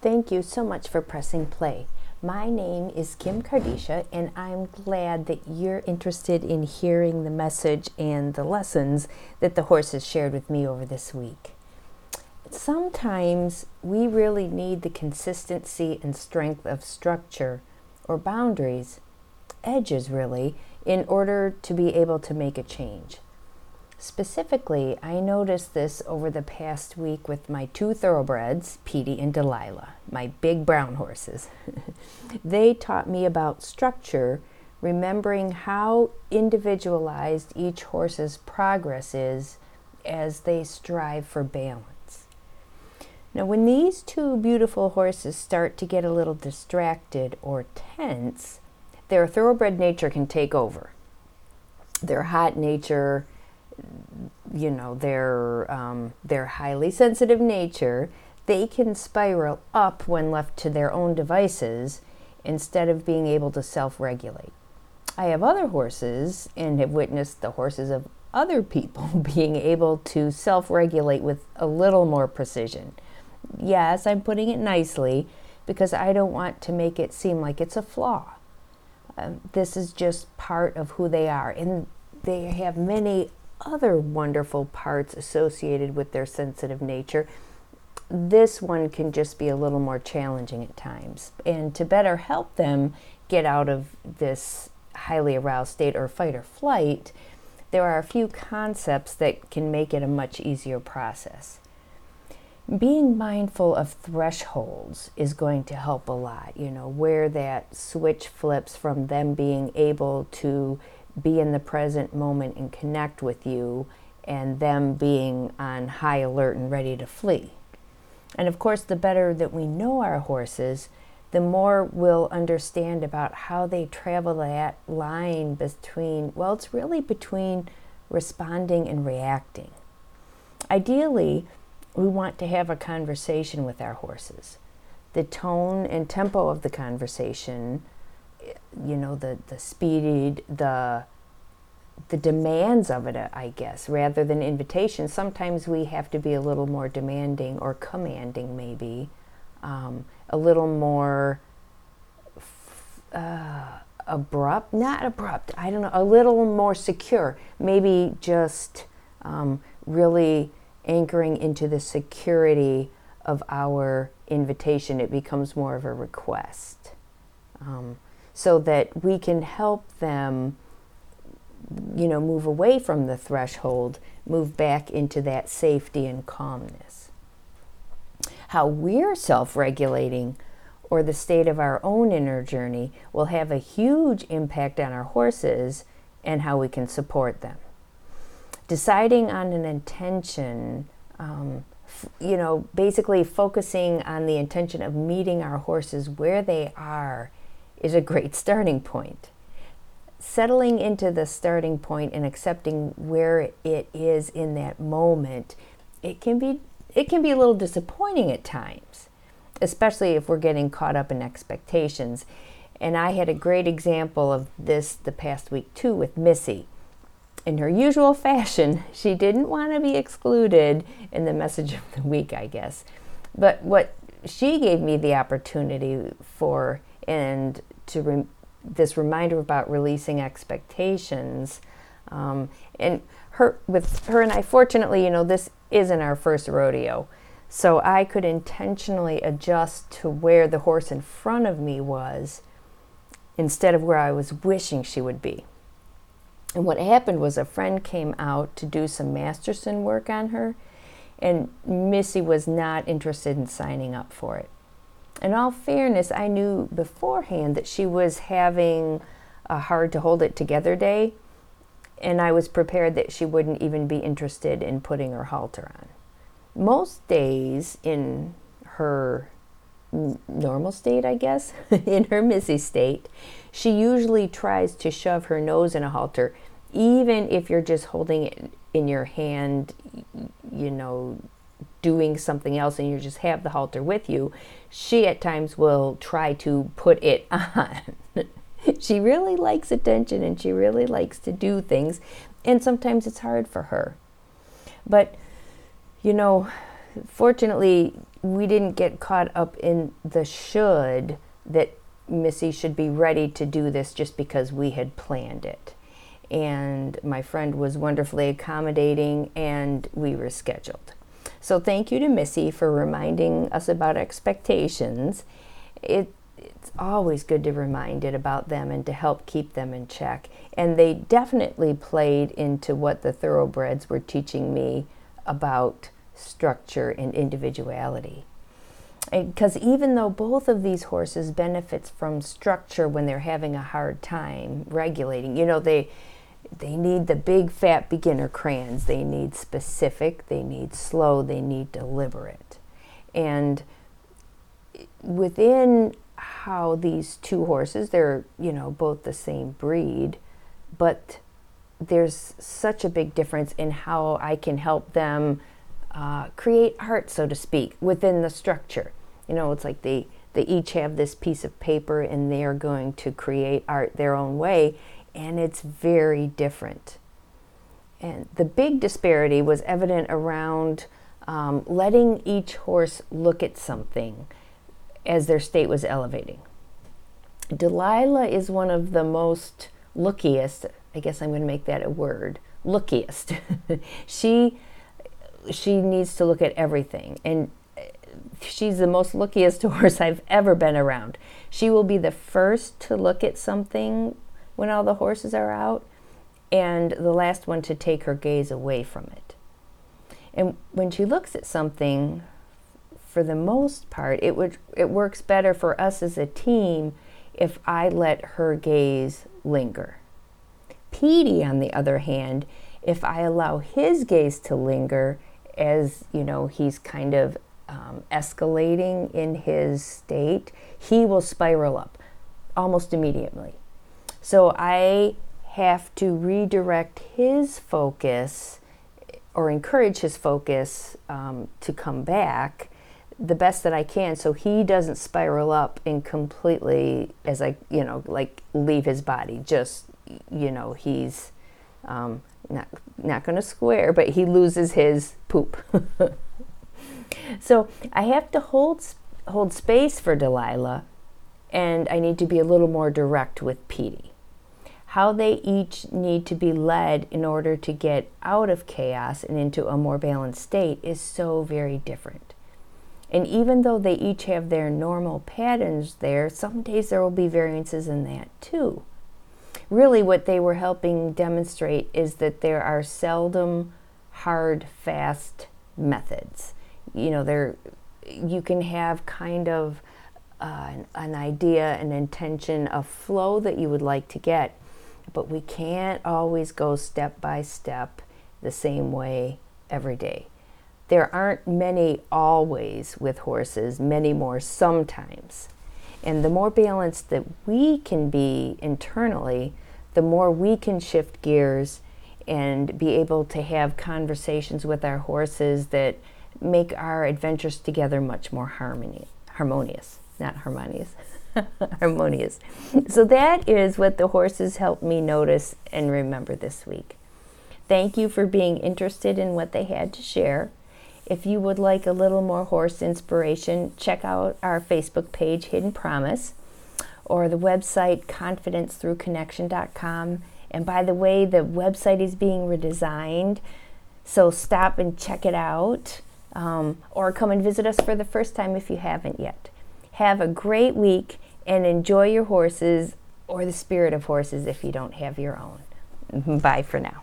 Thank you so much for pressing play. My name is Kim Kardisha, and I'm glad that you're interested in hearing the message and the lessons that the horses shared with me over this week. Sometimes we really need the consistency and strength of structure or boundaries, edges really, in order to be able to make a change. Specifically, I noticed this over the past week with my two thoroughbreds, Petey and Delilah, my big brown horses. they taught me about structure, remembering how individualized each horse's progress is as they strive for balance. Now, when these two beautiful horses start to get a little distracted or tense, their thoroughbred nature can take over. Their hot nature, you know their um, their highly sensitive nature, they can spiral up when left to their own devices instead of being able to self-regulate. I have other horses and have witnessed the horses of other people being able to self-regulate with a little more precision. Yes, I'm putting it nicely because I don't want to make it seem like it's a flaw. Um, this is just part of who they are, and they have many other wonderful parts associated with their sensitive nature. This one can just be a little more challenging at times. And to better help them get out of this highly aroused state or fight or flight, there are a few concepts that can make it a much easier process. Being mindful of thresholds is going to help a lot, you know, where that switch flips from them being able to be in the present moment and connect with you, and them being on high alert and ready to flee. And of course, the better that we know our horses, the more we'll understand about how they travel that line between, well, it's really between responding and reacting. Ideally, we want to have a conversation with our horses. The tone and tempo of the conversation you know the the speed the the demands of it i guess rather than invitation. Sometimes we have to be a little more demanding or commanding maybe um, a little more uh, abrupt not abrupt i don't know a little more secure. Maybe just um, really anchoring into the security of our invitation. It becomes more of a request. Um, so that we can help them you know move away from the threshold move back into that safety and calmness. How we're self-regulating or the state of our own inner journey will have a huge impact on our horses and how we can support them. Deciding on an intention um, you know basically focusing on the intention of meeting our horses where they are is a great starting point. Settling into the starting point and accepting where it is in that moment, it can be it can be a little disappointing at times, especially if we're getting caught up in expectations. And I had a great example of this the past week too with Missy. In her usual fashion, she didn't want to be excluded in the message of the week, I guess. But what she gave me the opportunity for and to re- this reminder about releasing expectations. Um, and her with her and I, fortunately, you know, this isn't our first rodeo, so I could intentionally adjust to where the horse in front of me was, instead of where I was wishing she would be. And what happened was a friend came out to do some Masterson work on her, and Missy was not interested in signing up for it in all fairness, I knew beforehand that she was having a hard to hold it together day, and I was prepared that she wouldn't even be interested in putting her halter on. Most days in her normal state, I guess, in her Missy state, she usually tries to shove her nose in a halter, even if you're just holding it in your hand, you know, doing something else and you just have the halter with you, she at times will try to put it on. she really likes attention and she really likes to do things, and sometimes it's hard for her. But, you know, fortunately, we didn't get caught up in the should that Missy should be ready to do this just because we had planned it. And my friend was wonderfully accommodating and we were scheduled. So thank you to Missy for reminding us about expectations. It, it's always good to remind it about them and to help keep them in check. And they definitely played into what the thoroughbreds were teaching me about structure and individuality. Because even though both of these horses benefits from structure when they're having a hard time regulating, you know, they they need the big fat beginner crayons. They need specific, they need slow, they need deliberate. And within how these two horses, they're, you know, both the same breed, but there's such a big difference in how I can help them uh, create art, so to speak, within the structure. You know, it's like they, they each have this piece of paper and they are going to create art their own way, and it's very different. And the big disparity was evident around um, letting each horse look at something as their state was elevating. Delilah is one of the most lookiest, I guess I'm going to make that a word, lookiest. she she needs to look at everything and she's the most lookiest horse I've ever been around. She will be the first to look at something when all the horses are out and the last one to take her gaze away from it. And when she looks at something, for the most part, it would it works better for us as a team if I let her gaze linger. Petey, on the other hand, if I allow his gaze to linger as you know he's kind of um, escalating in his state, he will spiral up almost immediately. So I have to redirect his focus or encourage his focus um, to come back the best that I can so he doesn't spiral up and completely as I you know like leave his body. Just you know he's um, not not going to square but he loses his poop. So I have to hold hold space for Delilah and I need to be a little more direct with Petey how they each need to be led in order to get out of chaos and into a more balanced state is so very different and even though they each have their normal patterns there, some days there will be variances in that too. Really, what they were helping demonstrate is that there are seldom hard, fast methods. You know, there you can have kind of uh, an, an idea, an intention, a flow that you would like to get, but we can't always go step by step the same way every day there aren't many always with horses, many more sometimes. And the more balanced that we can be internally, the more we can shift gears and be able to have conversations with our horses that make our adventures together much more harmony, harmonious, not harmonious, harmonious. So that is what the horses helped me notice and remember this week. Thank you for being interested in what they had to share. If you would like a little more horse inspiration, check out our Facebook page, Hidden Promise, or the website confidencethroughconnection.com. And by the way, the website is being redesigned, so stop and check it out, um, or come and visit us for the first time if you haven't yet. Have a great week and enjoy your horses or the spirit of horses if you don't have your own. Bye for now.